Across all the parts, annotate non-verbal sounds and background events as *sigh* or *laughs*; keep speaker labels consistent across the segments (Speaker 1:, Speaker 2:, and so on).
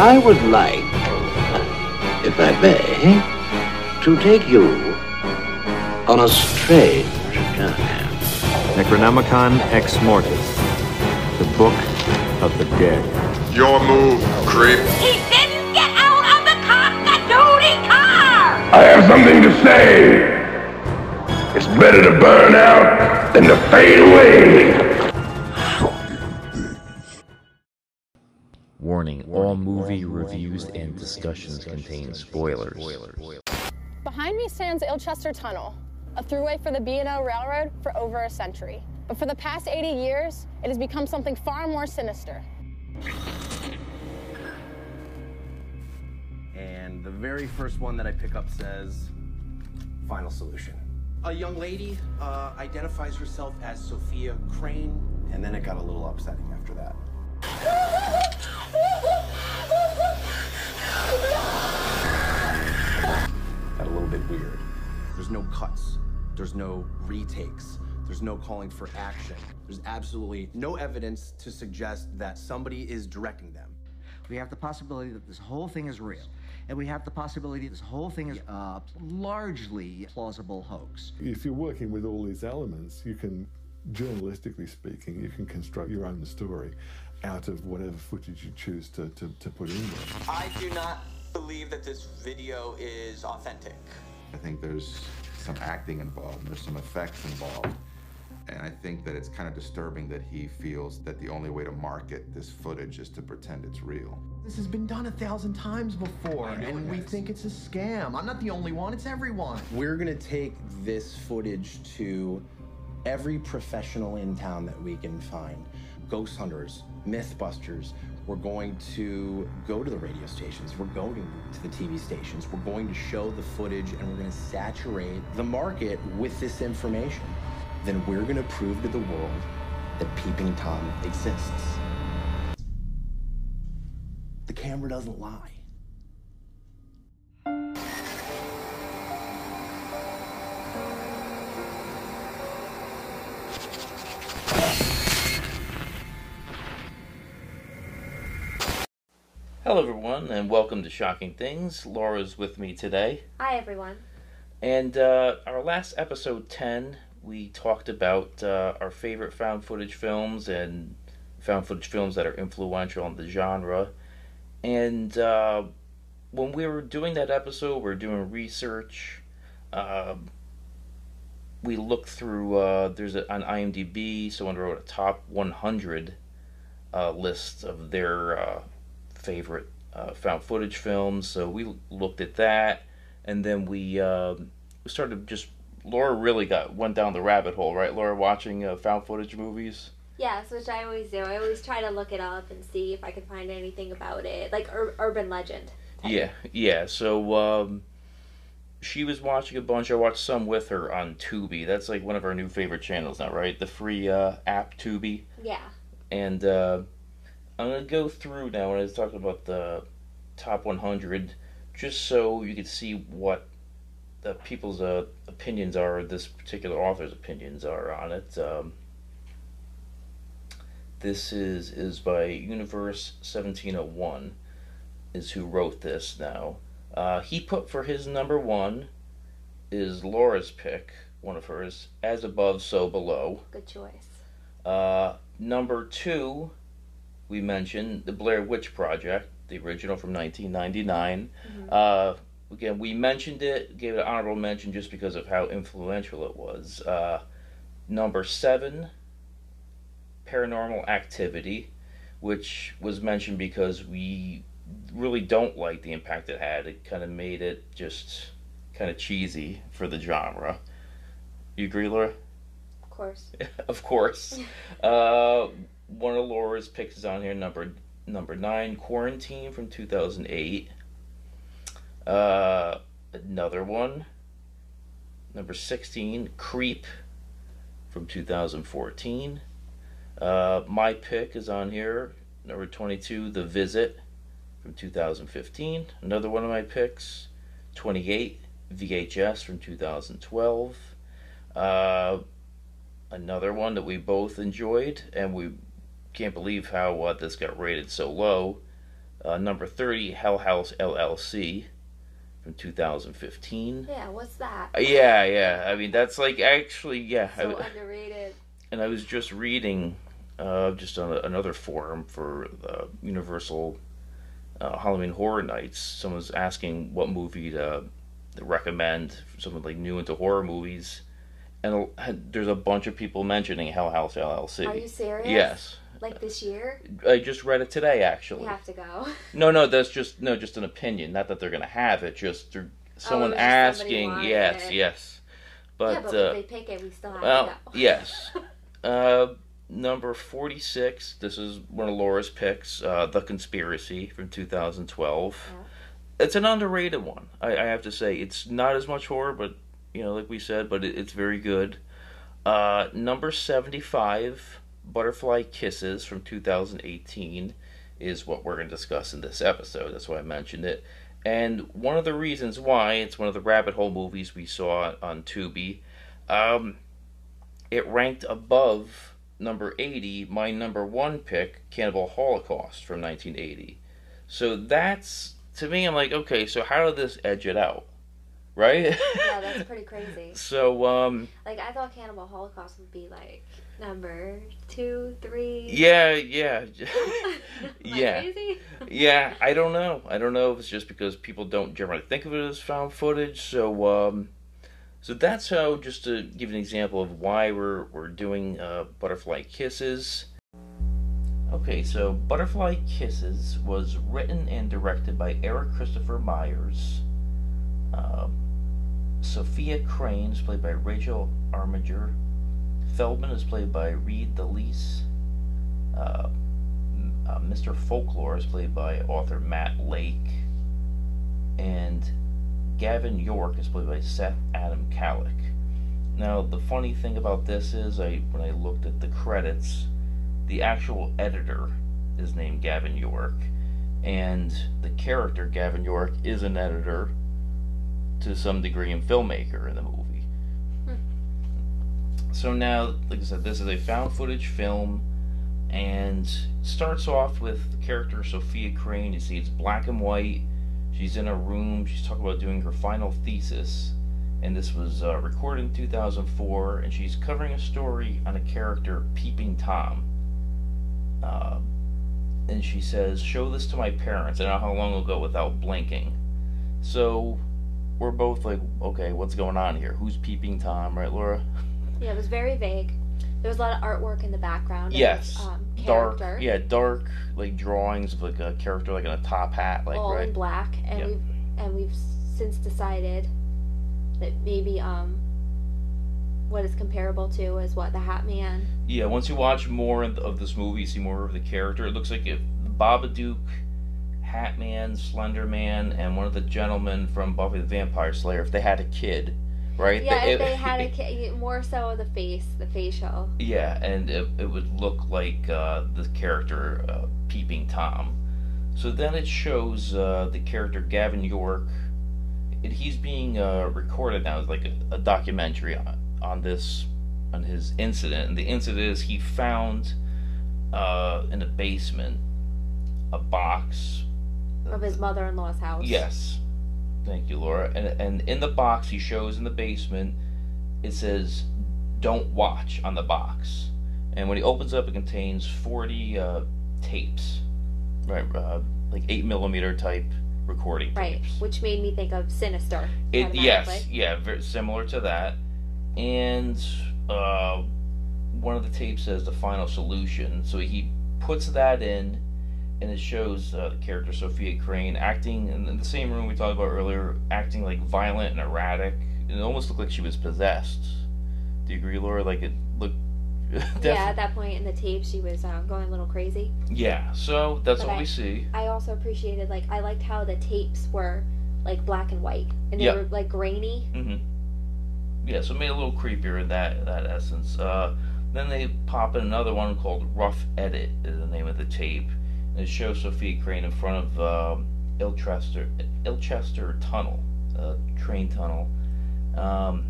Speaker 1: I would like, if I may, to take you on a strange journey.
Speaker 2: Necronomicon Ex Mortis, the Book of the Dead.
Speaker 3: Your move, creep.
Speaker 4: He didn't get out of the cock-a-doodle car!
Speaker 5: I have something to say. It's better to burn out than to fade away.
Speaker 6: All movie reviews and discussions contain spoilers.
Speaker 7: Behind me stands Ilchester Tunnel, a throughway for the B&O Railroad for over a century. But for the past 80 years, it has become something far more sinister.
Speaker 8: And the very first one that I pick up says, Final Solution.
Speaker 9: A young lady uh, identifies herself as Sophia Crane.
Speaker 8: And then it got a little upsetting after that. *laughs* Got a little bit weird. There's no cuts, there's no retakes, there's no calling for action. There's absolutely no evidence to suggest that somebody is directing them.
Speaker 10: We have the possibility that this whole thing is real. And we have the possibility this whole thing is a largely plausible hoax.
Speaker 11: If you're working with all these elements, you can, journalistically speaking, you can construct your own story out of whatever footage you choose to, to, to put in there.
Speaker 9: I do not believe that this video is authentic.
Speaker 12: I think there's some acting involved, there's some effects involved. And I think that it's kind of disturbing that he feels that the only way to market this footage is to pretend it's real.
Speaker 8: This has been done a thousand times before, and we think it's a scam. I'm not the only one, it's everyone. We're gonna take this footage to every professional in town that we can find ghost hunters, mythbusters. We're going to go to the radio stations, we're going to the TV stations, we're going to show the footage, and we're gonna saturate the market with this information. Then we're gonna prove to the world that Peeping Tom exists. The camera doesn't lie.
Speaker 6: Hello, everyone, and welcome to Shocking Things. Laura's with me today.
Speaker 13: Hi, everyone.
Speaker 6: And uh, our last episode 10, we talked about uh, our favorite found footage films and found footage films that are influential on the genre. And uh, when we were doing that episode, we were doing research. Uh, we looked through, uh, there's a, on IMDb, someone wrote a top 100 uh, list of their uh, favorite uh, found footage films. So we looked at that, and then we um, we started just. Laura really got went down the rabbit hole, right? Laura watching uh, found footage movies.
Speaker 13: Yes, which I always do. I always try to look it up and see if I can find anything about it, like ur- urban legend.
Speaker 6: Yeah, yeah. So um, she was watching a bunch. I watched some with her on Tubi. That's like one of our new favorite channels now, right? The free uh, app Tubi.
Speaker 13: Yeah.
Speaker 6: And uh, I'm gonna go through now when I was talking about the top 100, just so you can see what the people's uh, opinions are. This particular author's opinions are on it. Um, this is is by Universe 1701, is who wrote this now. Uh, he put for his number one is Laura's pick, one of hers, As Above, So Below.
Speaker 13: Good choice.
Speaker 6: Uh, number two, we mentioned the Blair Witch Project, the original from 1999.
Speaker 13: Mhm.
Speaker 6: Uh, again, we mentioned it, gave it an honorable mention just because of how influential it was. Uh, number seven, Paranormal Activity, which was mentioned because we really don't like the impact it had. It kind of made it just kind of cheesy for the genre. You agree, Laura?
Speaker 13: Of course. *laughs*
Speaker 6: of course. *laughs* uh, one of Laura's picks is on here, number number nine, Quarantine from two thousand eight. Uh, another one, number sixteen, Creep from two thousand fourteen. Uh, my pick is on here, number twenty-two, The Visit from two thousand fifteen. Another one of my picks, twenty-eight, VHS from two thousand twelve. Uh, another one that we both enjoyed, and we can't believe how uh, this got rated so low. Uh, number 30, Hell House LLC from 2015.
Speaker 13: Yeah, what's that?
Speaker 6: Uh, Yeah, yeah. I mean, that's like actually, yeah.
Speaker 13: So
Speaker 6: I,
Speaker 13: underrated.
Speaker 6: and I was just reading uh, just on a, another forum for uh, Universal uh, Halloween Horror Nights. Someone was asking what movie to, to recommend for someone like new into horror movies, and there's a bunch of people mentioning Hell House LLC.
Speaker 13: Are you serious?
Speaker 6: Yes,
Speaker 13: Like this year?
Speaker 6: I just read it today actually.
Speaker 13: We have to go. *laughs*
Speaker 6: No, no, that's just no, just an opinion. Not that they're gonna have it. Just they're, someone
Speaker 13: Oh,
Speaker 6: asking. Yes,
Speaker 13: it.
Speaker 6: yes. But,
Speaker 13: yeah, but
Speaker 6: uh,
Speaker 13: if they pick it, we still have
Speaker 6: well,
Speaker 13: to go.
Speaker 6: yes. *laughs* Uh, number forty-six. This is one of Laura's picks. Uh, the Conspiracy from two thousand twelve. It's an underrated one. I, I have to say, it's not as much horror, but you know, like we said, but it, it's very good. Uh, number seventy-five. Butterfly Kisses from 2018 is what we're going to discuss in this episode. That's why I mentioned it. And one of the reasons why it's one of the rabbit hole movies we saw on Tubi, um, it ranked above number 80, my number one pick, Cannibal Holocaust from 1980. So that's, to me, I'm like, okay, so how did this edge it out? Right?
Speaker 13: yeah, that's *laughs* pretty crazy.
Speaker 6: so, um,
Speaker 13: Like I thought Cannibal Holocaust would be like number two, three.
Speaker 6: yeah, yeah. *laughs* *laughs* Yeah.
Speaker 13: crazy?
Speaker 6: yeah, *laughs* I don't know. I don't know if it's just because people don't generally think of it as found footage. So, um, so that's how. Just to give an example of why we're we're doing uh, Butterfly Kisses. Okay, so Butterfly Kisses was written and directed by Erik Kristopher Myers. Uh, Sophia Crane is played by Rachel Armiger. Feldman is played by Reed DeLisle. Uh, uh, Mr. Folklore is played by author Matt Lake, and Gavin York is played by Seth Adam Kallick. Now, the funny thing about this is, I when I looked at the credits, the actual editor is named Gavin York, and the character Gavin York is an editor to some degree and filmmaker in the movie. So now, like I said, this is a found footage film and starts off with the character Sophia Crane. You see, it's black and white. She's in a room. She's talking about doing her final thesis, and this was uh, recorded in 2004. And she's covering a story on a character, Peeping Tom. Uh, and she says, "Show this to my parents." I don't know how long ago without blinking. So we're both like, "Okay, what's going on here? Who's Peeping Tom?" Right, Laura? *laughs*
Speaker 13: Yeah, it was very vague. There was a lot of artwork in the background. of,
Speaker 6: Yes.
Speaker 13: Um,
Speaker 6: dark. Yeah, dark like drawings of like a character like in a top hat, like
Speaker 13: all
Speaker 6: right.
Speaker 13: in black, and
Speaker 6: Yeah.
Speaker 13: we've and we've since decided that maybe um what is comparable to is what the Hat Man.
Speaker 6: Yeah, once you watch more of of this movie, you see more of the character. It looks like if Babadook, Hat Man, Slender Man, and one of the gentlemen from Buffy the Vampire Slayer, if they had a kid, right?
Speaker 13: Yeah,
Speaker 6: They-
Speaker 13: if they had a *laughs* more so the face, the facial.
Speaker 6: Yeah, and it, it would look like uh, the character uh, Peeping Tom. So then it shows uh, the character Gavin York. And he's being uh, recorded now as like a, a documentary on, on this on his incident. And the incident is he found uh, in a basement a box.
Speaker 13: of his mother-in-law's house.
Speaker 6: Yes, thank you, Laura. And and in the box he shows in the basement, it says "Don't watch" on the box. And when he opens up, it contains forty uh, tapes, right? Uh, like eight millimeter type recording
Speaker 13: Right,
Speaker 6: tapes.
Speaker 13: which made me think of Sinister.
Speaker 6: It yes, yeah, very similar to that. And uh, one of the tapes says the final solution. So he puts that in, and it shows uh, the character Sophia Crane acting in the same room we talked about earlier, acting like violent and erratic. It almost looked like she was possessed. Do you agree, Laura? Like it looked. *laughs*
Speaker 13: Yeah, at that point in the tape, she was uh, going a little crazy.
Speaker 6: Yeah. So that's
Speaker 13: But
Speaker 6: what
Speaker 13: I-
Speaker 6: we see.
Speaker 13: I also appreciated like I liked how the tapes were like black and white and they
Speaker 6: Yeah.
Speaker 13: were like grainy.
Speaker 6: Mm-hmm. Yeah, so it made it a little creepier in that that essence. Uh, then they pop in another one called Rough Edit is the name of the tape, it shows Sophia Crane in front of um, Ilchester Ilchester Tunnel, uh, train tunnel, um,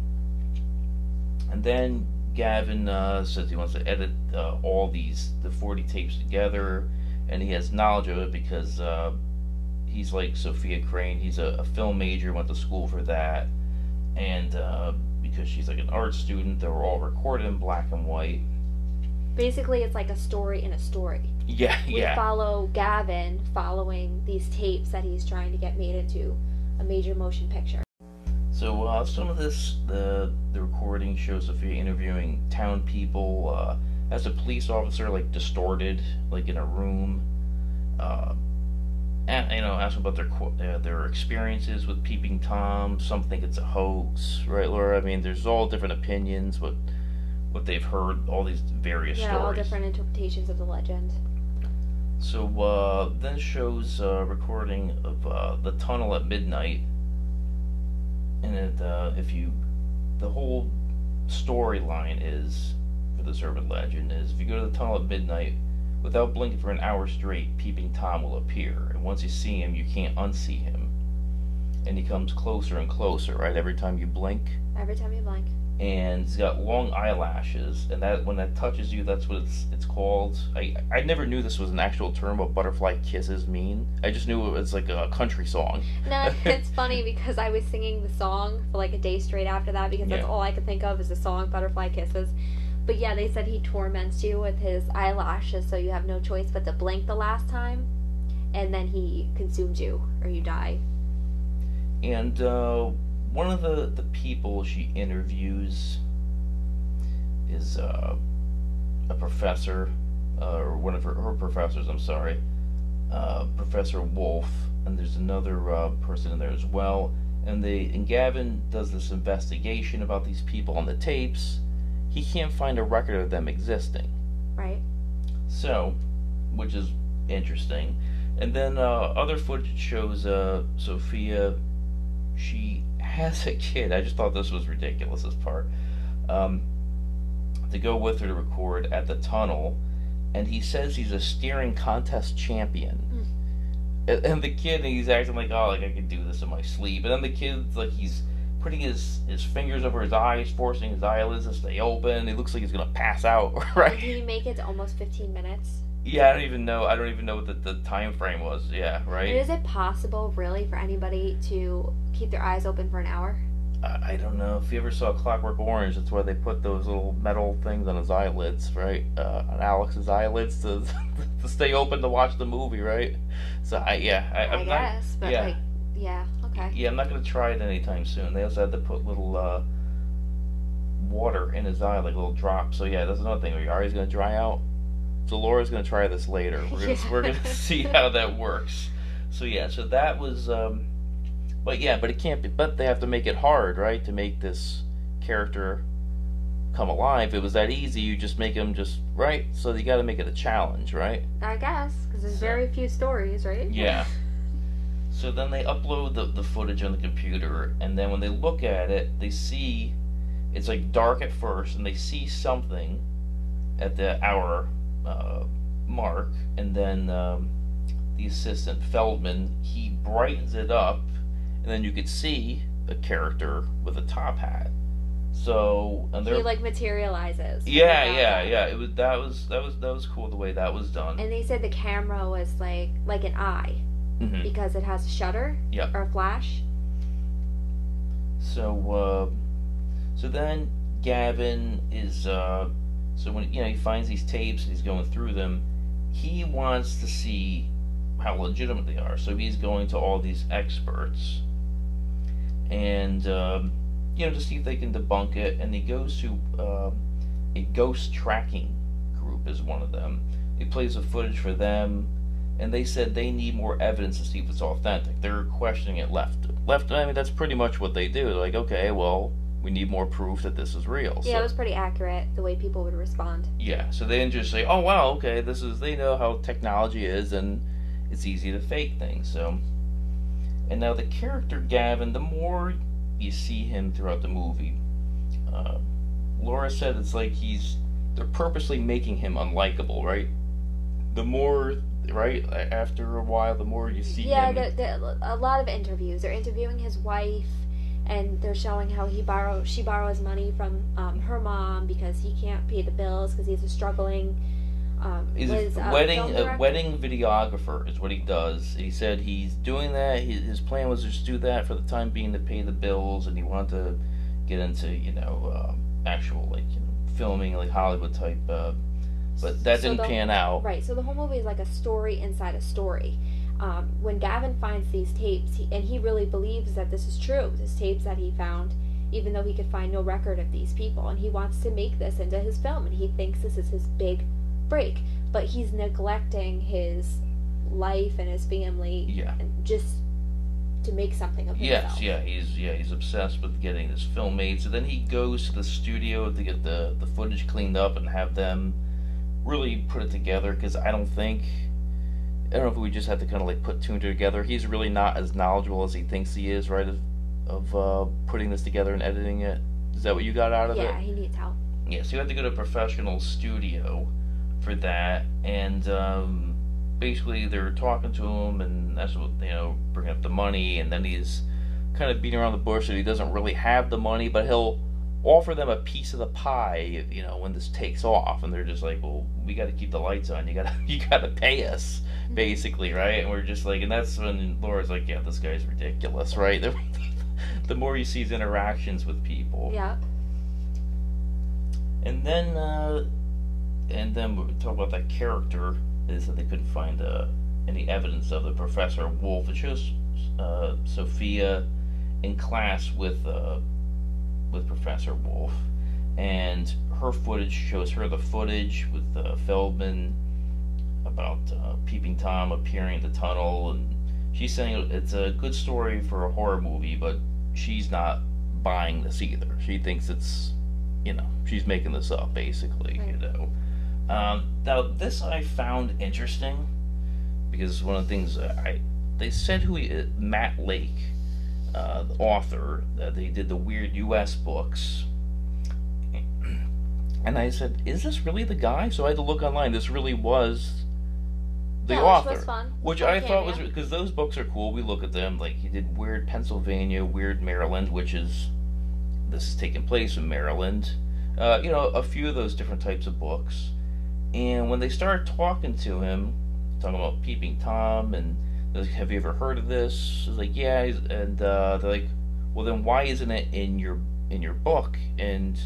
Speaker 6: and then Gavin uh, says he wants to edit uh, all these the forty tapes together, and he has knowledge of it because uh, he's like Sophia Crane. He's a, a, film major, went to school for that, and uh, because she's like an art student, they were all recorded in black and white.
Speaker 13: Basically, it's like a story in a story.
Speaker 6: Yeah,
Speaker 13: we
Speaker 6: yeah.
Speaker 13: follow Gavin following these tapes that he's trying to get made into a major motion picture.
Speaker 6: So uh, some of this, the the recording shows Sophia interviewing town people uh, as a police officer, like distorted, like in a room. Uh, and, you know, asking about their uh, their experiences with peeping tom. Some think it's a hoax, right, Laura? I mean, there's all different opinions, but what they've heard, all these various
Speaker 13: yeah,
Speaker 6: stories.
Speaker 13: all different interpretations of the legend.
Speaker 6: So uh, then shows a recording of uh, the tunnel at midnight, and it, uh, if you, the whole storyline is for this urban legend is if you go to the tunnel at midnight, without blinking for an hour straight, peeping tom will appear, and once you see him, you can't unsee him, and he comes closer and closer. Right, every time you blink.
Speaker 13: Every time you blink
Speaker 6: and he's got long eyelashes, and that when that touches you, that's what it's it's called. I I never knew this was an actual term what butterfly kisses mean. I just knew it was like a country song.
Speaker 13: No, *laughs* it's funny because I was singing the song for like a day straight after that because that's yeah. all I could think of is the song Butterfly Kisses. But yeah, they said he torments you with his eyelashes, so you have no choice but to blink the last time, and then he consumes you or you die.
Speaker 6: And uh, one of the, the people she interviews is uh, a professor, uh, or one of her, her professors, I'm sorry, uh, Professor Wolf, and there's another uh, person in there as well. And they and Gavin does this investigation about these people on the tapes. He can't find a record of them existing.
Speaker 13: Right.
Speaker 6: So, which is interesting. And then uh, other footage shows uh, Sophia. She has a kid. I just thought this was ridiculous. This part. Um, to go with her to record at the tunnel, and he says he's a steering contest champion. Mm. And, and, the kid, he's acting like, oh, like I can do this in my sleep. And then the kid's like, he's putting his his fingers over his eyes, forcing his eyelids to stay open. He looks like he's gonna pass out. *laughs* Right?
Speaker 13: He make it to almost fifteen minutes?
Speaker 6: Yeah, I don't even know. I don't even know what the, the time frame was. Yeah, right.
Speaker 13: And is it possible, really, for anybody to keep their eyes open for an hour?
Speaker 6: I, I don't know. If you ever saw Clockwork Orange, that's where they put those little metal things on his eyelids, right? Uh, on Alex's eyelids to *laughs* to stay open to watch the movie, right? So I yeah, I,
Speaker 13: I'm I guess, not, but yeah. like yeah, okay.
Speaker 6: Yeah, I'm not gonna try it anytime soon. They also had to put little uh, water in his eye, like little drops. So yeah, that's another thing. Are your eyes gonna dry out? So Laura's gonna try this later. We're gonna, yeah. we're gonna *laughs* see how that works. So yeah, so that was, um, but yeah, but it can't be. But they have to make it hard, right, to make this character come alive. If it was that easy, you just make him just right. So you got to make it a challenge, right?
Speaker 13: I guess because there's so, very few stories, right?
Speaker 6: Yeah. So then they upload the, the footage on the computer, and then when they look at it, they see it's like dark at first, and they see something at the hour uh, Mark, and then um, the assistant Feldman, he brightens it up, and then you could see a character with a top hat. So and
Speaker 13: he like materializes.
Speaker 6: Yeah, yeah, yeah. It was that was that was that was cool the way that was done.
Speaker 13: And they said the camera was like like an eye mm-hmm. because it has a shutter
Speaker 6: yep.
Speaker 13: or a flash.
Speaker 6: So uh, so then Gavin is uh, so when you know he finds these tapes and he's going through them, he wants to see how legitimate they are. So he's going to all these experts, and um, you know to see if they can debunk it. And he goes to um, a ghost tracking group is one of them. He plays the footage for them, and they said they need more evidence to see if it's authentic. They're questioning it left. Left. I mean that's pretty much what they do. They're like, okay, well we need more proof that this is real.
Speaker 13: Yeah, so, it was pretty accurate the way people would respond.
Speaker 6: Yeah, so they didn't just say, "Oh wow, okay, this is." They know how technology is, and it's easy to fake things. So, and now the character Gavin, the more you see him throughout the movie, uh, Laura said it's like he's they're purposely making him unlikable, right? The more right after a while, the more you see
Speaker 13: yeah,
Speaker 6: him.
Speaker 13: Yeah, a lot of interviews. They're interviewing his wife and they're showing how he borrow she borrows money from um, her mom because he can't pay the bills because he's a struggling Um,
Speaker 6: He's a
Speaker 13: a
Speaker 6: wedding
Speaker 13: film
Speaker 6: a wedding videographer is what he does. He said he's doing that. His, his plan was just do that for the time being to pay the bills, and he wanted to get into you know uh, actual like you know, filming like Hollywood type. Uh, but that
Speaker 13: So
Speaker 6: didn't
Speaker 13: the-
Speaker 6: pan out.
Speaker 13: Right. So the whole movie is like a story inside a story. Um, when Gavin finds these tapes, he, and he really believes that this is true, these tapes that he found, even though he could find no record of these people, and he wants to make this into his film, and he thinks this is his big break, but he's neglecting his life and his family,
Speaker 6: Yeah.
Speaker 13: and just to make something of himself.
Speaker 6: Yes, yeah, he's yeah he's obsessed with getting this film made. So then he goes to the studio to get the the footage cleaned up and have them really put it together. Because I don't think I don't know if we just have to kind of like put two and two together. He's really not as knowledgeable as he thinks he is, right? Of of uh, putting this together and editing it. Is that what you got out of it?
Speaker 13: Yeah, he needs help.
Speaker 6: Yeah, so you have to go to a professional studio for that, and um, basically they're talking to him, and that's what you know, bringing up the money, and then he's kind of beating around the bush that he doesn't really have the money, but he'll offer them a piece of the pie, you know, when this takes off, and they're just like, well, we got to keep the lights on, you got to *laughs* you got to pay us, basically, right? And we're just like, and that's when Laura's like, yeah, this guy's ridiculous, right? *laughs* the more you see his interactions with people,
Speaker 13: Yeah.
Speaker 6: and then, uh, and then we talk about that character. Is that they couldn't find uh, any evidence of the Professor Wolf. It shows uh, Sophia in class with uh, with Professor Wolf, and her footage shows her the footage with uh, Feldman about uh, Peeping Tom appearing in the tunnel, and she's saying it's a good story for a horror movie, but she's not buying this either. She thinks it's you know, she's making this up basically, you know. Um, now this I found interesting because one of the things I they said who he, Matt Lake, uh, author, uh, they did the weird U.S. books, and I said, "Is this really the guy?" So I had to look online. This really was the
Speaker 13: Yeah, which
Speaker 6: author,
Speaker 13: was fun.
Speaker 6: which
Speaker 13: Fun
Speaker 6: I thought was because those books are cool. We look at them like he did Weird Pennsylvania, Weird Maryland, which is this is taking place in Maryland. Uh, you know, a few of those different types of books. And when they started talking to him, talking about Peeping Tom, and like, have you ever heard of this? He's like, yeah. And uh, they're like, well, then why isn't it in your in your book? And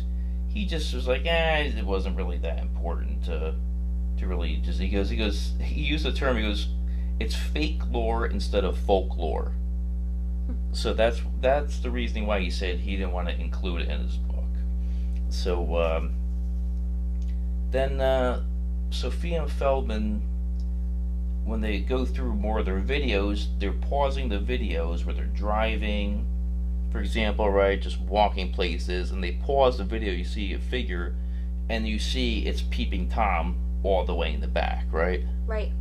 Speaker 6: he just was like, eh, it wasn't really that important to to really just. He goes, he goes, he used the term. He goes, it's fake lore instead of folklore. So that's that's the reasoning why he said he didn't want to include it in his book. So um, then uh, Sophia Feldman, when they go through more of their videos, they're pausing the videos where they're driving, for example, right, just walking places, and they pause the video. You see a figure, and you see it's peeping Tom all the way in the back, right?
Speaker 13: Right.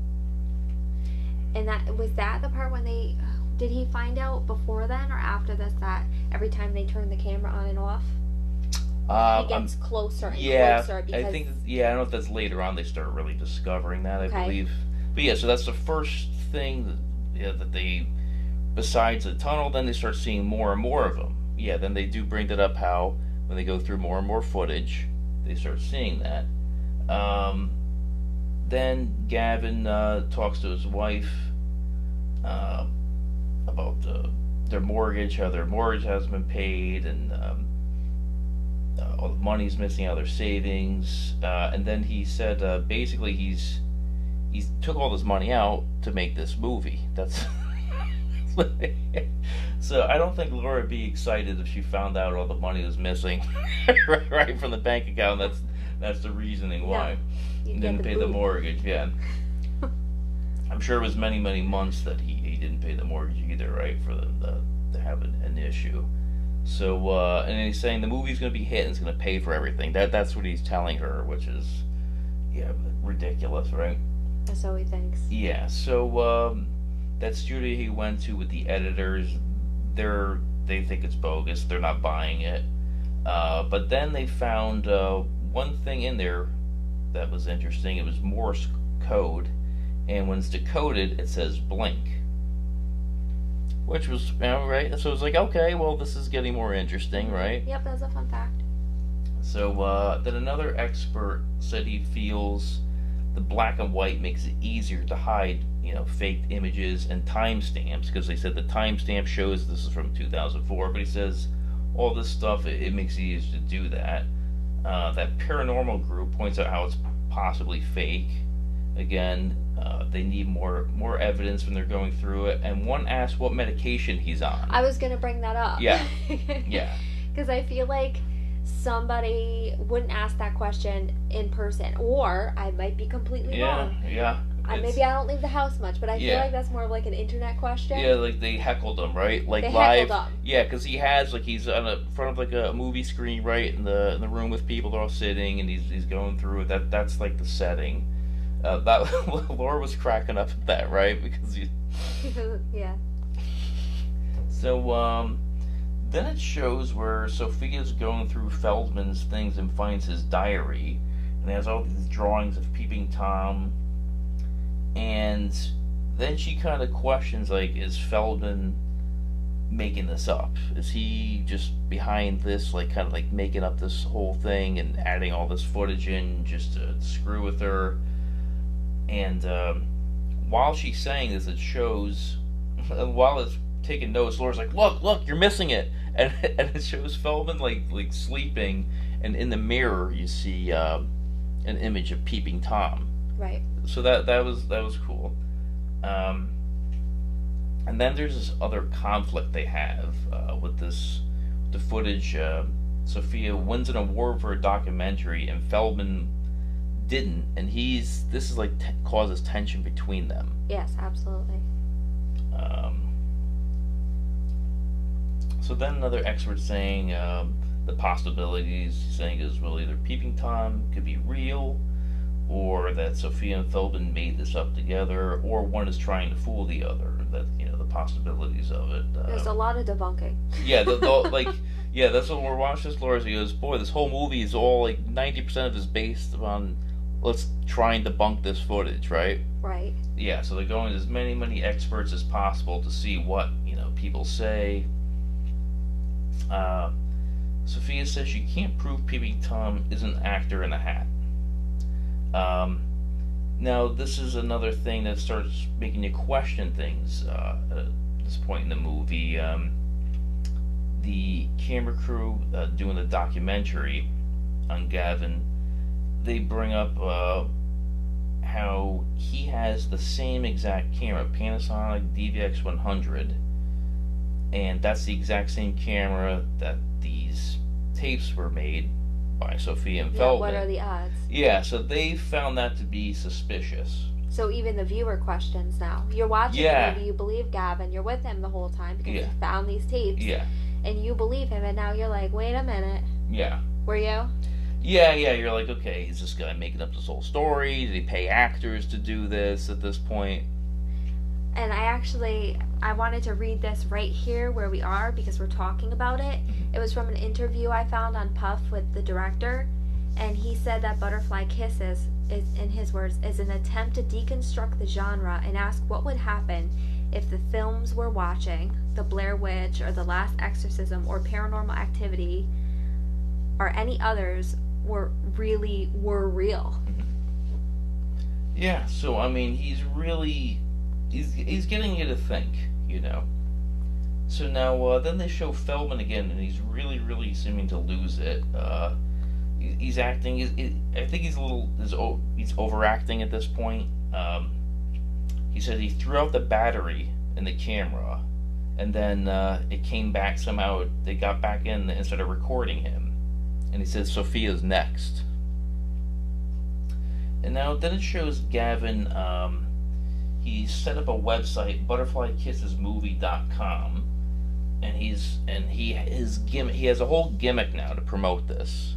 Speaker 13: And that was that the part when they did he find out before then or after this that every time they turn the camera on and off,
Speaker 6: Uh,
Speaker 13: it gets closer and
Speaker 6: yeah,
Speaker 13: closer because
Speaker 6: I think yeah, I don't know if that's later on they start really discovering that. I
Speaker 13: Okay.
Speaker 6: believe, but yeah, so that's the first thing that yeah that they besides the tunnel, then they start seeing more and more of them. Yeah, then they do bring that up how when they go through more and more footage, they start seeing that. Um, then Gavin uh, talks to his wife uh, about uh, their mortgage, how their mortgage hasn't been paid, and um, uh, all the money's missing out of their savings. Uh, and then he said uh, basically he's he took all this money out to make this movie. That's *laughs* so I don't think Laura would be excited if she found out all the money was missing *laughs* right, from the bank account. That's that's the reasoning why he didn't
Speaker 13: the
Speaker 6: pay the mortgage. Yeah, *laughs* I'm sure it was many many months that he, he didn't pay the mortgage either, right? For them to, to have an, an issue. So uh, and he's saying the movie's going to be hit and it's going to pay for everything. That that's what he's telling her, which is yeah ridiculous, right?
Speaker 13: That's what he thinks.
Speaker 6: Yeah, so um, that studio he went to with the editors, they're they think it's bogus. They're not buying it. Uh, but then they found uh, one thing in there that was interesting. It was Morse code, and when it's decoded, it says blink, which was you know, right. So it was like, okay, well, this is getting more interesting, right?
Speaker 13: Yep, that's a fun fact.
Speaker 6: So uh, then another expert said he feels the black and white makes it easier to hide, you know, faked images and timestamps because they said the timestamp shows this is from 2004, but he says all this stuff it, it makes it easier to do that. Uh, that paranormal group points out how it's possibly fake. Again, uh, they need more more evidence when they're going through it. And one asks what medication he's on.
Speaker 13: I was gonna bring that up.
Speaker 6: Yeah, *laughs* yeah. *laughs*
Speaker 13: Because I feel like somebody wouldn't ask that question in person, or I might be completely
Speaker 6: yeah,
Speaker 13: wrong.
Speaker 6: Yeah,
Speaker 13: Uh, maybe I don't leave the house much, but I feel like that's more of like an internet question.
Speaker 6: Yeah, like they heckled him, right? Like
Speaker 13: They
Speaker 6: live.
Speaker 13: heckled him.
Speaker 6: Yeah, because he has like he's on a front of like a movie screen, right, in the in the room with people. They're all sitting, and he's he's going through it. That that's like the setting. Uh, that *laughs* Laura was cracking up at that, right? Because you. *laughs*
Speaker 13: yeah.
Speaker 6: So um, then it shows where Sophia's going through Feldman's things and finds his diary, and has all these drawings of Peeping Tom. And then she kind of questions, like, is Feldman making this up? Is he just behind this, like, kind of like making up this whole thing and adding all this footage in just to screw with her? And um, while she's saying this, it shows, *laughs* while it's taking notes, Laura's like, "Look, look, you're missing it," and *laughs* and it shows Feldman like like sleeping, and in the mirror you see um, an image of peeping Tom.
Speaker 13: Right.
Speaker 6: So that that was that was cool. Um, and then there's this other conflict they have uh, with this the footage. Uh, Sophia wins an award for a documentary, and Feldman didn't, and he's this is like t- causes tension between them.
Speaker 13: Yes, absolutely.
Speaker 6: Um, so then another expert saying um, the possibilities, saying is well either Peeping Tom could be real, or that Sophia and Feldman made this up together, or one is trying to fool the other. That you know the possibilities of it. Uh,
Speaker 13: There's a lot of debunking.
Speaker 6: yeah, the, the, *laughs* like yeah, that's what we're watching. This Laura he goes, boy, this whole movie is all like ninety percent of it is based on let's try and debunk this footage, right?
Speaker 13: Right.
Speaker 6: Yeah, so they're going to as many many experts as possible to see what you know people say. Uh, Sophia says she can't prove Peeping Tom is an actor in a hat. Um, now this is another thing that starts making you question things uh, at this point in the movie. Um, the camera crew uh, doing the documentary on Gavin, they bring up uh, how he has the same exact camera, Panasonic DVX 100, and that's the exact same camera that these tapes were made by Sophia and
Speaker 13: Yeah,
Speaker 6: Feldman.
Speaker 13: what are the odds?
Speaker 6: Yeah, so they found that to be suspicious.
Speaker 13: So even the viewer questions now. You're watching
Speaker 6: Yeah.
Speaker 13: the movie, you believe Gavin, you're with him the whole time because
Speaker 6: Yeah.
Speaker 13: you found these tapes,
Speaker 6: Yeah,
Speaker 13: and you believe him, and now you're like, wait a minute,
Speaker 6: yeah.
Speaker 13: were you?
Speaker 6: Yeah, yeah, you're like, okay, is this guy making up this whole story? Did he pay actors to do this at this point?
Speaker 13: And I actually I wanted to read this right here where we are because we're talking about it. Mm-hmm. It was from an interview I found on Puff with the director, and he said that Butterfly Kisses is in his words is an attempt to deconstruct the genre and ask what would happen if the films we're watching, The Blair Witch or The Last Exorcism or Paranormal Activity or any others were really were real. Mm-hmm.
Speaker 6: Yeah, so I mean, he's really he's he's getting you to think, you know. So now uh, then they show Feldman again, and he's really really seeming to lose it. Uh, he- he's acting. He's, he, I think he's a little o- he's overacting at this point. Um, he said he threw out the battery in the camera, and then uh, it came back somehow. They got back in and started recording him, and he said Sophia's next. And now then it shows Gavin. Um, he set up a website, ButterflyKissesMovie.com, and he's and he his gimmick. He has a whole gimmick now to promote this,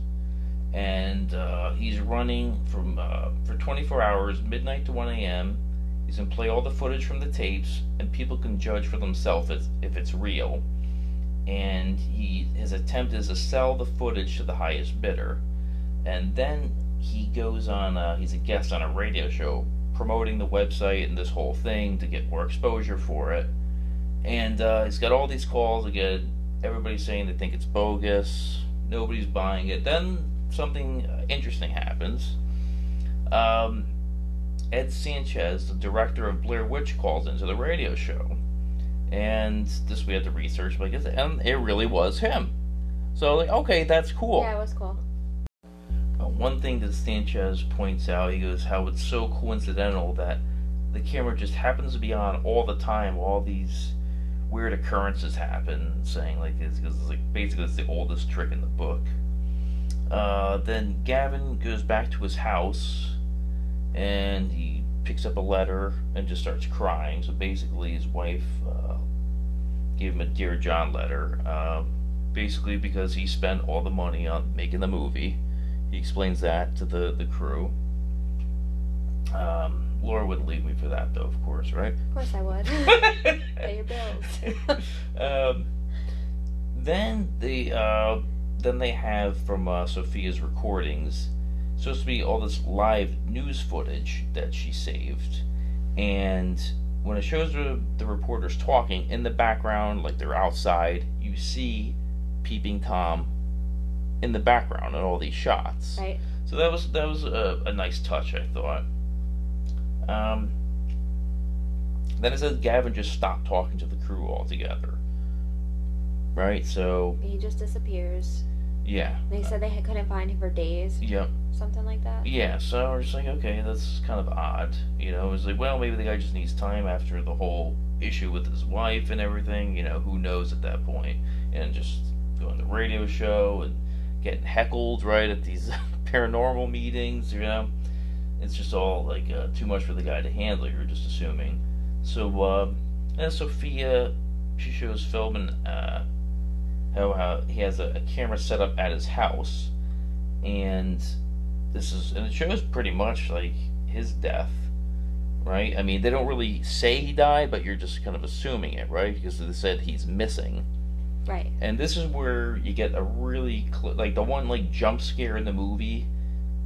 Speaker 6: and uh, he's running from uh, for 24 hours, midnight to 1 a.m. He's gonna play all the footage from the tapes, and people can judge for themselves if, if it's real. And he his attempt is to sell the footage to the highest bidder, and then he goes on. Uh, he's a guest on a radio show promoting the website and this whole thing to get more exposure for it. And uh, he's got all these calls again. Everybody's saying they think it's bogus. Nobody's buying it. Then something interesting happens. Um, Ed Sanchez, the director of Blair Witch, calls into the radio show, and this we had to research, but I guess and it really was him. So like, okay, that's cool.
Speaker 13: Yeah, it was cool.
Speaker 6: One thing that Sanchez points out, he goes, how it's so coincidental that the camera just happens to be on all the time all these weird occurrences happen, saying like it's, it's like basically it's the oldest trick in the book. Uh, then Gavin goes back to his house and he picks up a letter and just starts crying. So basically, his wife uh, gave him a Dear John letter, uh, basically because he spent all the money on making the movie. He explains that to the, the crew. Um, Laura wouldn't leave me for that, though, of course, right?
Speaker 13: Of course I would. *laughs* Pay your bills. *laughs*
Speaker 6: um, then they uh, then they have from uh, Sophia's recordings supposed to be all this live news footage that she saved, and when it shows the, the reporters talking in the background, like they're outside, you see peeping tom in the background in all these shots.
Speaker 13: Right.
Speaker 6: So that was that was a, a nice touch, I thought. Um, then it says Gavin just stopped talking to the crew altogether. Right. So
Speaker 13: He just disappears.
Speaker 6: yeah.
Speaker 13: They said they couldn't find him for days.
Speaker 6: Yep.
Speaker 13: Something like that.
Speaker 6: Yeah, so we're just like, okay, that's kind of odd. You know, it's like, well, maybe the guy just needs time after the whole issue with his wife and everything. You know, who knows at that point? And just doing the radio show and getting heckled right at these *laughs* paranormal meetings. You know, it's just all like uh, too much for the guy to handle. You're just assuming. So, uh, and Sophia, she shows Feldman uh, how, how he has a, a camera set up at his house, and this is and it shows pretty much like his death right i mean they don't really say he died but you're just kind of assuming it right because they said he's missing
Speaker 13: Right.
Speaker 6: and this is where you get a really cl- like the one like jump scare in the movie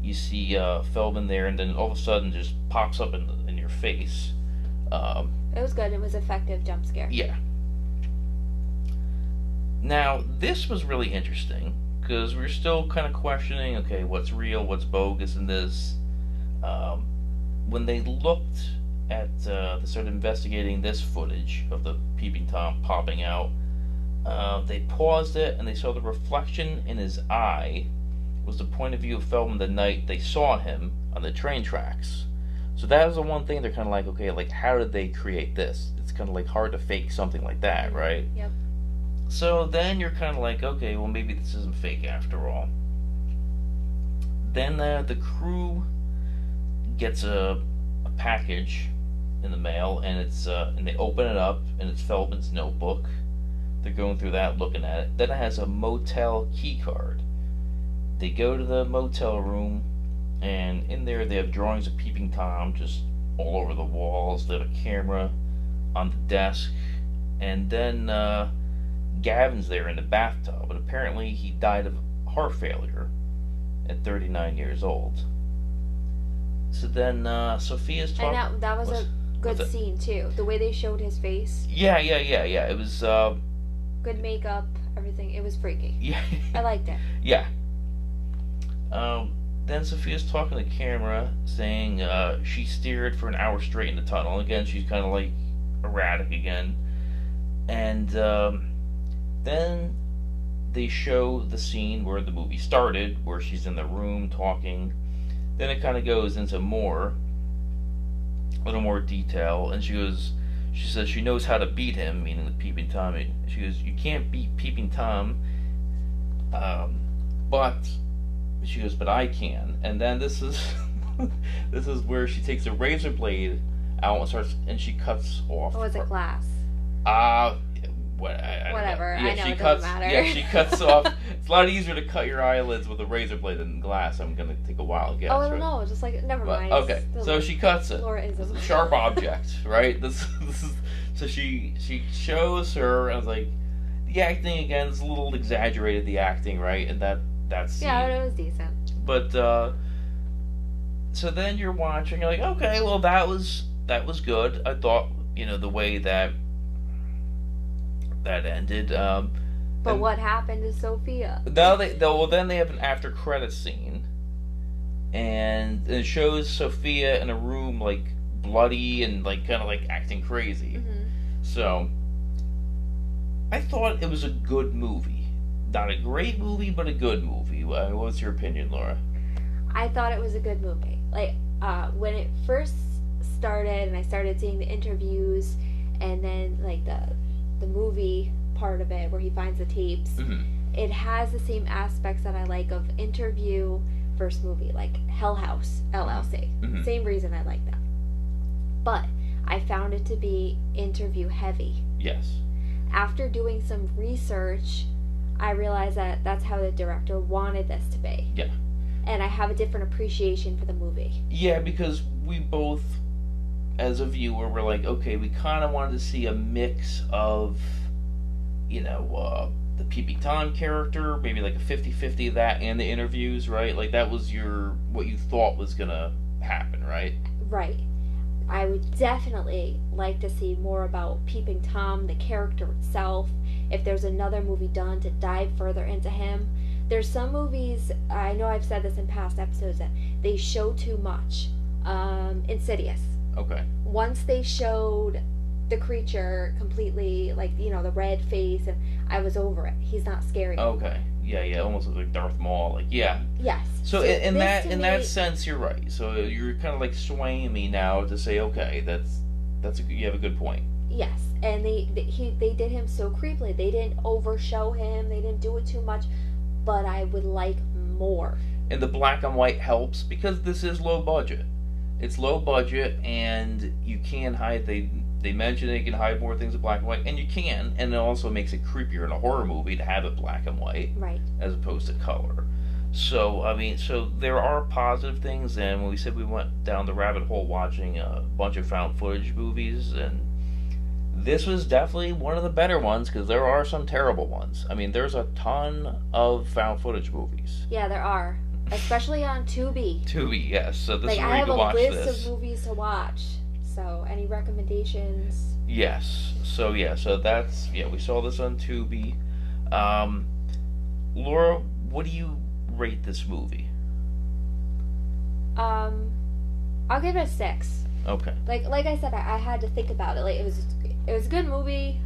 Speaker 6: you see uh feldman there and then all of a sudden just pops up in, the, in your face um
Speaker 13: It was good. It was effective jump scare.
Speaker 6: yeah now this was really interesting because we are still kind of questioning okay what's real what's bogus in this um, when they looked at uh, they started investigating this footage of the peeping tom popping out uh, they paused it and they saw the reflection in his eye was the point of view of Feldman the night they saw him on the train tracks. So that was the one thing they're kind of like, okay, like how did they create this? It's kind of like hard to fake something like that, right?
Speaker 13: Yep.
Speaker 6: So then you're kind of like, okay, well maybe this isn't fake after all. Then uh, the crew gets a, a package in the mail, and it's uh, and they open it up, and it's Feldman's notebook. They're going through that, looking at it. Then it has a motel key card. They go to the motel room, and in there they have drawings of Peeping Tom just all over the walls. They have a camera on the desk, and then uh, Gavin's there in the bathtub, but apparently he died of heart failure at 39 years old. So then uh, Sophia's talking.
Speaker 13: And that that was a good
Speaker 6: that?
Speaker 13: scene too. The way they showed his face,
Speaker 6: Yeah, yeah, yeah, yeah. It was. Uh,
Speaker 13: good makeup, everything. It was freaky. *laughs*
Speaker 6: yeah.
Speaker 13: I liked it.
Speaker 6: Yeah. Um, then Sophia's talking to the camera, saying uh, she steered for an hour straight in the tunnel. Again, she's kind of like erratic again. And um, then they show the scene where the movie started, where she's in the room talking. Then it kind of goes into more, a little more detail, and she goes, she says she knows how to beat him, meaning the Peeping Tom. She goes, you can't beat Peeping Tom, um, but she goes, but I can. And then this is *laughs* this is where she takes a razor blade out and starts, and she cuts off.
Speaker 13: Or was it glass?
Speaker 6: Uh, what, I, I
Speaker 13: Whatever.
Speaker 6: Know. Yeah,
Speaker 13: I know,
Speaker 6: she
Speaker 13: it
Speaker 6: cuts.
Speaker 13: doesn't matter.
Speaker 6: Yeah, she cuts off. *laughs* It's a lot easier to cut your eyelids with a razor blade than glass. I'm gonna take a while to guess.
Speaker 13: oh, I don't
Speaker 6: right?
Speaker 13: know. Just like never
Speaker 6: But,
Speaker 13: mind.
Speaker 6: okay, so
Speaker 13: the
Speaker 6: she cuts it. It's a sharp *laughs* object, right? This, *laughs* this is so she she shows her. I was like, the acting again is a little exaggerated. The acting, right? And that that's
Speaker 13: Yeah, it was decent.
Speaker 6: but uh, so then you're watching. You're like, okay, well that was that was good. I thought you know the way that that ended. Um,
Speaker 13: But
Speaker 6: and
Speaker 13: what happened to Sophia?
Speaker 6: now they, they well then they have an after credit scene, and it shows Sophia in a room like bloody and like kind of like acting crazy.
Speaker 13: Mm-hmm.
Speaker 6: So I thought it was a good movie. Not a great movie, but a good movie. Uh, What's your opinion, Laura?
Speaker 13: I thought it was a good movie. Like uh, when it first started, and I started seeing the interviews, and then like the the movie part of it where he finds the tapes.
Speaker 6: Mm-hmm.
Speaker 13: It has the same aspects that I like of interview first movie, like Hell House LLC.
Speaker 6: Mhm.
Speaker 13: Same reason I like that. But I found it to be interview heavy.
Speaker 6: Yes.
Speaker 13: After doing some research, I realized that that's how the director wanted this to be.
Speaker 6: Yeah.
Speaker 13: And I have a different appreciation for the movie.
Speaker 6: Yeah, because we both, as a viewer, we're like, okay, we kind of wanted to see a mix of, you know, uh, the Peeping Tom character, maybe like a 50 50 of that and the interviews, right? Like, that was your, what you thought was to happen, right?
Speaker 13: Right. I would definitely like to see more about Peeping Tom, the character itself. If there's another movie done to dive further into him. There's some movies, I know I've said this in past episodes, that they show too much. Um, Insidious.
Speaker 6: Okay.
Speaker 13: Once they showed the creature completely, like, you know, the red face, and I was over it. He's not scary.
Speaker 6: Okay. Yeah, yeah, almost like Darth Maul. Like, yeah.
Speaker 13: Yes.
Speaker 6: So, in, in that in that sense, you're right. So you're kind of like swaying me now to say, okay, that's that's a, you have a good point.
Speaker 13: Yes, and they, they he they did him so creepily. They didn't overshow him. They didn't do it too much, but I would like more.
Speaker 6: and the black and white helps because this is low budget. It's low budget, and you can hide. They they mention they can hide more things in black and white, and you can, and it also makes it creepier in a horror movie to have it black and white
Speaker 13: Right.
Speaker 6: as opposed to color. So I mean, so there are positive things, and when we said we went down the rabbit hole watching a bunch of found footage movies, and this was definitely one of the better ones because there are some terrible ones. I mean, there's a ton of found footage movies.
Speaker 13: Yeah, there are, especially on Tubi.
Speaker 6: Tubi, yes. So this
Speaker 13: like
Speaker 6: is
Speaker 13: I
Speaker 6: where you
Speaker 13: have
Speaker 6: can
Speaker 13: a
Speaker 6: watch
Speaker 13: list
Speaker 6: this.
Speaker 13: of movies to watch. So any recommendations?
Speaker 6: Yes. So yeah. So that's yeah. We saw this on Tubi. Um, Laura, what do you rate this movie?
Speaker 13: Um, I'll give it a six.
Speaker 6: Okay.
Speaker 13: Like like I said, I, I had to think about it. Like it was it was a good movie.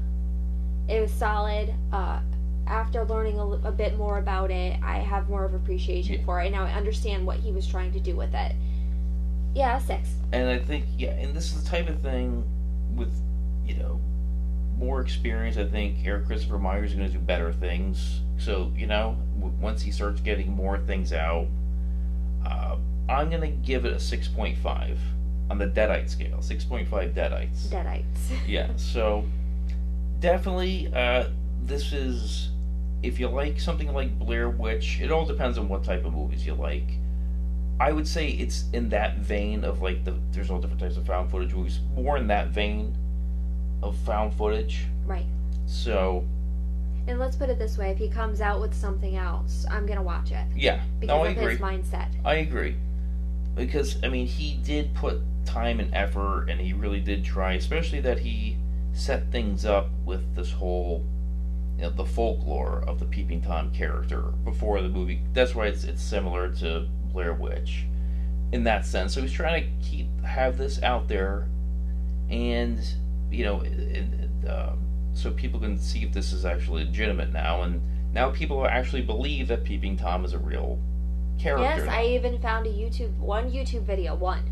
Speaker 13: It was solid. Uh, after learning a, a bit more about it, I have more of appreciation for it. Now I understand what he was trying to do with it. Yeah, six.
Speaker 6: And I think yeah, and this is the type of thing with you know more experience. I think Erik Kristopher Myers is going to do better things. So you know, w- once he starts getting more things out, uh, I'm going to give it a six point five on the Deadite scale. Six point five Deadites.
Speaker 13: Deadites. *laughs*
Speaker 6: yeah so definitely uh this is if you like something like blair witch it all depends on what type of movies you like i would say it's in that vein of like the there's all different types of found footage movies more in that vein of found footage
Speaker 13: Right.
Speaker 6: so
Speaker 13: And let's put it this way: if he comes out with something else, I'm gonna watch it
Speaker 6: yeah
Speaker 13: because
Speaker 6: no i
Speaker 13: of
Speaker 6: agree
Speaker 13: his mindset.
Speaker 6: I agree. Because I mean he did put time and effort and he really did try, especially that he set things up with this whole you know, the folklore of the Peeping Tom character before the movie. That's why it's it's similar to Blair Witch in that sense. So he's trying to keep have this out there and you know um, so people can see if this is actually legitimate now and now people actually believe that Peeping Tom is a real character.
Speaker 13: Yes. I even found a YouTube one YouTube video one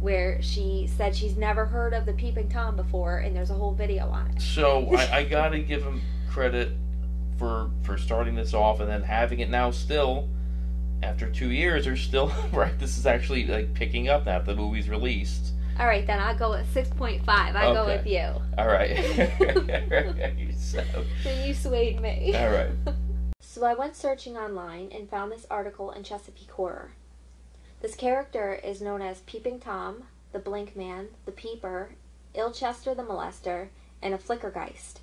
Speaker 13: where she said she's never heard of the peeping tom before, and there's a whole video on it.
Speaker 6: So I, I *laughs* gotta give him credit for for starting this off and then having it now still after two years are still *laughs* right. This is actually like picking up now. The movie's released.
Speaker 13: All right, then I'll go with six point five. I go with you.
Speaker 6: All right. *laughs* *laughs* so,
Speaker 13: Then you swayed me.
Speaker 6: all right.
Speaker 13: So I went searching online and found this article in Chesapeake Horror. This character is known as Peeping Tom, the Blink Man, the Peeper, Ilchester the Molester, and a Flickergeist.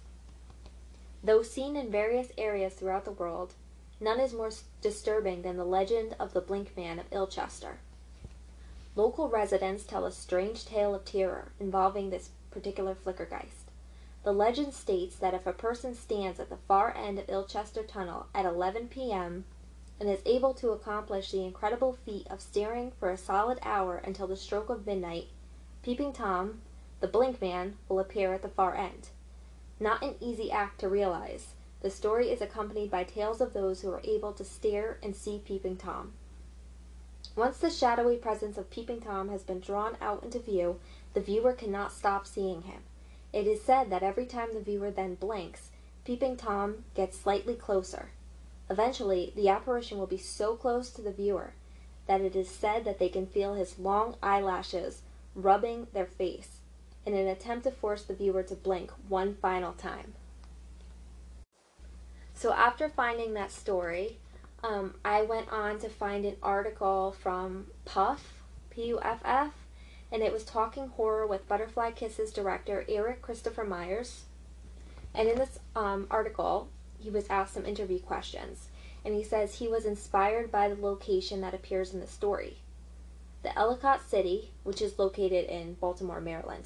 Speaker 13: Though seen in various areas throughout the world, none is more disturbing than the legend of the Blink Man of Ilchester. Local residents tell a strange tale of terror involving this particular Flickergeist. The legend states that if a person stands at the far end of Ilchester Tunnel at 11 p.m., and is able to accomplish the incredible feat of staring for a solid hour until the stroke of midnight, Peeping Tom, the Blink Man, will appear at the far end. Not an easy act to realize. The story is accompanied by tales of those who are able to stare and see Peeping Tom. Once the shadowy presence of Peeping Tom has been drawn out into view, the viewer cannot stop seeing him. It is said that every time the viewer then blinks, Peeping Tom gets slightly closer. Eventually, the apparition will be so close to the viewer that it is said that they can feel his long eyelashes rubbing their face in an attempt to force the viewer to blink one final time. So, after finding that story, um, I went on to find an article from Puff, P U F F, and it was Talking Horror with Butterfly Kisses director Erik Kristopher Myers. And in this um, article, he was asked some interview questions, and he says he was inspired by the location that appears in the story. The Ellicott City, which is located in Baltimore, Maryland,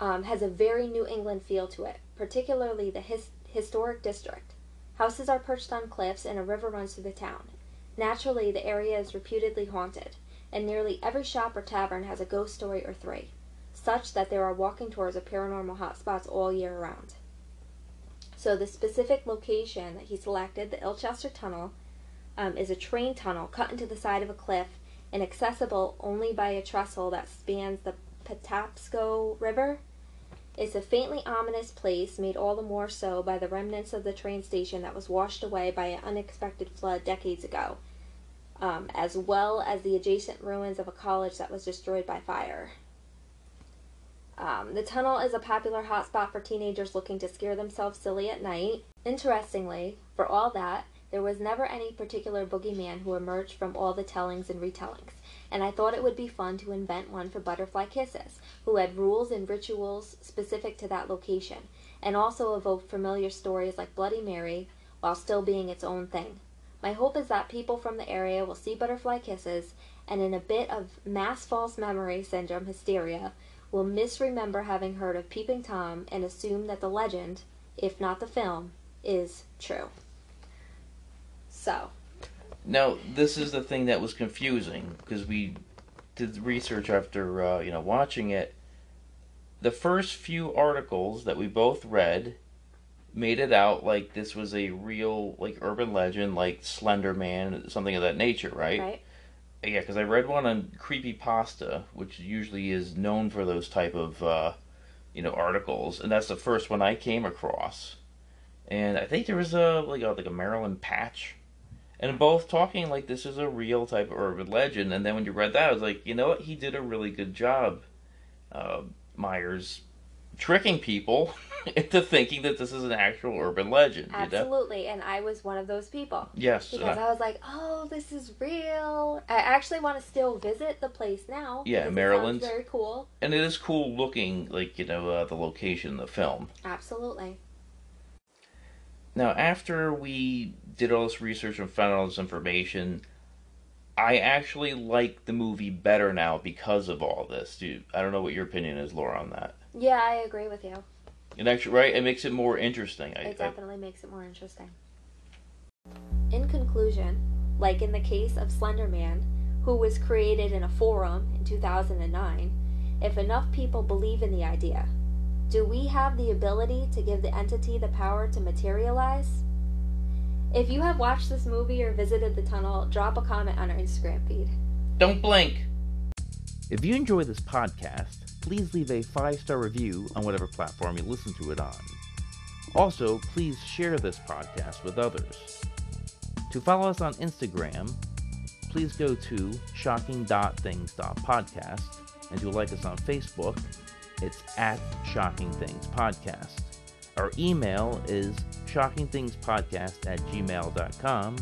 Speaker 13: um, has a very New England feel to it, particularly the his- historic district. Houses are perched on cliffs and a river runs through the town. Naturally, the area is reputedly haunted, and nearly every shop or tavern has a ghost story or three, such that there are walking tours of paranormal hotspots all year round. So, the specific location that he selected, the Ilchester Tunnel, um, is a train tunnel cut into the side of a cliff and accessible only by a trestle that spans the Patapsco River it's a faintly ominous place, made all the more so by the remnants of the train station that was washed away by an unexpected flood decades ago, um, as well as the adjacent ruins of a college that was destroyed by fire. Um, the tunnel is a popular hotspot for teenagers looking to scare themselves silly at night. Interestingly, for all that, there was never any particular boogeyman who emerged from all the tellings and retellings and I thought it would be fun to invent one for Butterfly Kisses, who had rules and rituals specific to that location, and also evoked familiar stories like Bloody Mary while still being its own thing. My hope is that people from the area will see Butterfly Kisses and, in a bit of mass false memory syndrome hysteria, will misremember having heard of Peeping Tom and assume that the legend, if not the film, is true. So,
Speaker 6: now, this is the thing that was confusing because we did research after uh, you know watching it. The first few articles that we both read made it out like this was a real like urban legend, like Slender Man, something of that nature, right?
Speaker 13: Right.
Speaker 6: Yeah, because I read one on Creepy Pasta, which usually is known for those type of uh, you know articles, and that's the first one I came across. And I think there was a like a like a Maryland Patch and both talking like this is a real type of urban legend. And then when you read that, I was like, you know what? He did a really good job, uh, Myers, tricking people *laughs* into thinking that this is an actual urban legend.
Speaker 13: Absolutely, you know? and I was one of those people.
Speaker 6: Yes,
Speaker 13: because I, I was like, "Oh, this is real." I actually want to still visit the place now.
Speaker 6: Yeah, Maryland.
Speaker 13: Very cool.
Speaker 6: And it is cool looking, like you know, uh, the location the film.
Speaker 13: Absolutely.
Speaker 6: Now, after we did all this research and found all this information, I actually like the movie better now because of all this. Dude, I don't know what your opinion is, Laura, on that.
Speaker 13: Yeah, I agree with you.
Speaker 6: It actually, right? It makes it more interesting.
Speaker 13: It I, definitely I... makes it more interesting. In conclusion, like in the case of Slender Man, who was created in a forum in 2009, if enough people believe in the idea, do we have the ability to give the entity the power to materialize? If you have watched this movie or visited the tunnel, drop a comment on our Instagram feed.
Speaker 6: Don't blink. If you enjoy this podcast, please leave a five star review on whatever platform you listen to it on. Also, please share this podcast with others. To follow us on Instagram, please go to shocking.things.podcast and to like us on Facebook it's at Shocking Things Podcast. Our email is shockingthingspodcast at gmail.com,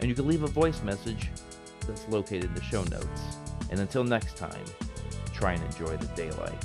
Speaker 6: and you can leave a voice message that's located in the show notes. And until next time, try and enjoy the daylight.